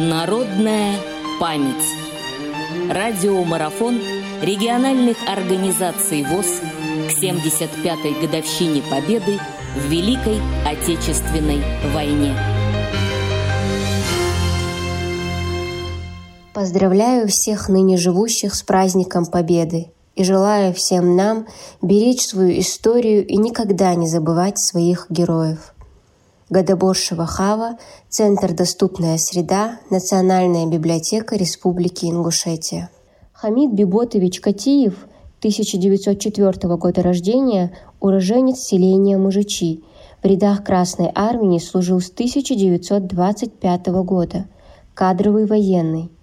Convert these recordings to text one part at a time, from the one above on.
Народная память. Радиомарафон региональных организаций ВОЗ к 75-й годовщине Победы в Великой Отечественной войне. Поздравляю всех ныне живущих с праздником Победы и желаю всем нам беречь свою историю и никогда не забывать своих героев. Гадабор Шавахава, Центр «Доступная среда», Национальная библиотека Республики Ингушетия. Хамид Биботович Катиев, 1904 года рождения, уроженец селения Мужичи. В рядах Красной Армии служил с 1925 года. Кадровый военный –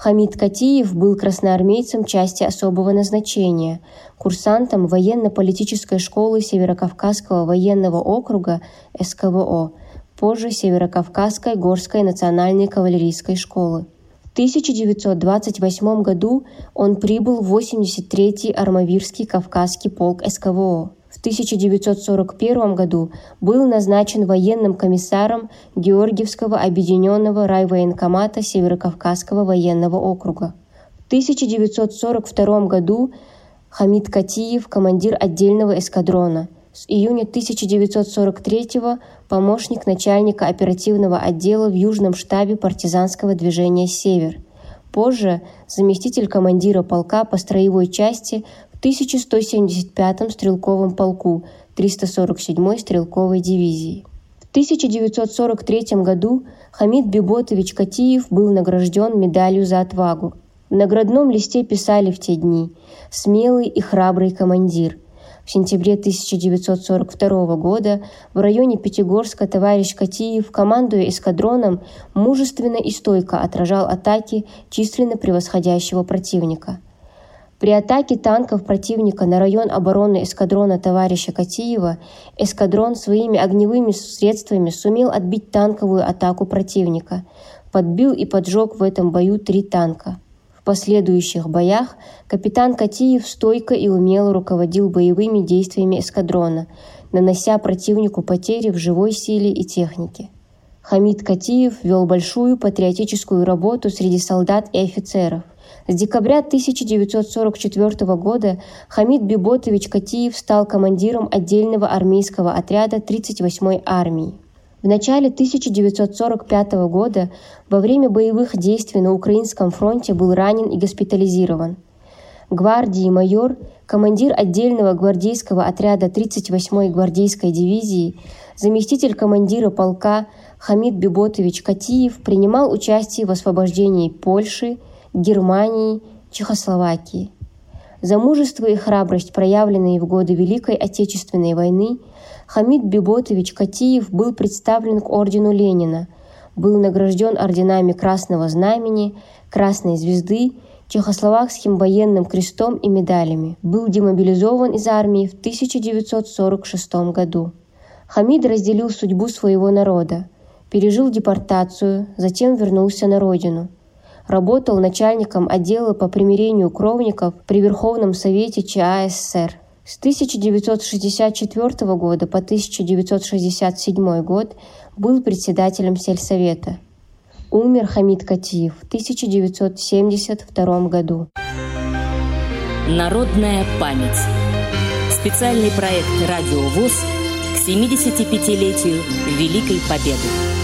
Хамид Катиев был красноармейцем части особого назначения, курсантом военно-политической школы Северокавказского военного округа СКВО, позже Северокавказской горской национальной кавалерийской школы. В 1928 году он прибыл в 83-й Армавирский Кавказский полк СКВО. В 1941 году был назначен военным комиссаром Георгиевского объединенного райвоенкомата Северокавказского военного округа. В 1942 году Хамид Катиев, командир отдельного эскадрона. С июня 1943 помощник начальника оперативного отдела в Южном штабе партизанского движения «Север». Позже заместитель командира полка по строевой части 1175-м стрелковом полку 347-й стрелковой дивизии. В 1943 году Хамид Биботович Катиев был награжден медалью за отвагу. В наградном листе писали в те дни «Смелый и храбрый командир». В сентябре 1942 года в районе Пятигорска товарищ Катиев, командуя эскадроном, мужественно и стойко отражал атаки численно превосходящего противника – при атаке танков противника на район обороны эскадрона товарища Катиева эскадрон своими огневыми средствами сумел отбить танковую атаку противника, подбил и поджег в этом бою три танка. В последующих боях капитан Катиев стойко и умело руководил боевыми действиями эскадрона, нанося противнику потери в живой силе и технике. Хамид Катиев вел большую патриотическую работу среди солдат и офицеров – с декабря 1944 года Хамид Биботович Катиев стал командиром отдельного армейского отряда 38-й армии. В начале 1945 года во время боевых действий на Украинском фронте был ранен и госпитализирован. Гвардии майор, командир отдельного гвардейского отряда 38-й гвардейской дивизии, заместитель командира полка Хамид Биботович Катиев принимал участие в освобождении Польши, Германии, Чехословакии. За мужество и храбрость, проявленные в годы Великой Отечественной войны, Хамид Биботович Катиев был представлен к ордену Ленина, был награжден орденами Красного Знамени, Красной Звезды, Чехословакским военным крестом и медалями, был демобилизован из армии в 1946 году. Хамид разделил судьбу своего народа, пережил депортацию, затем вернулся на родину – работал начальником отдела по примирению кровников при Верховном Совете ЧА СССР. С 1964 года по 1967 год был председателем сельсовета. Умер Хамид Катиев в 1972 году. Народная память. Специальный проект «Радио ВОЗ» к 75-летию Великой Победы.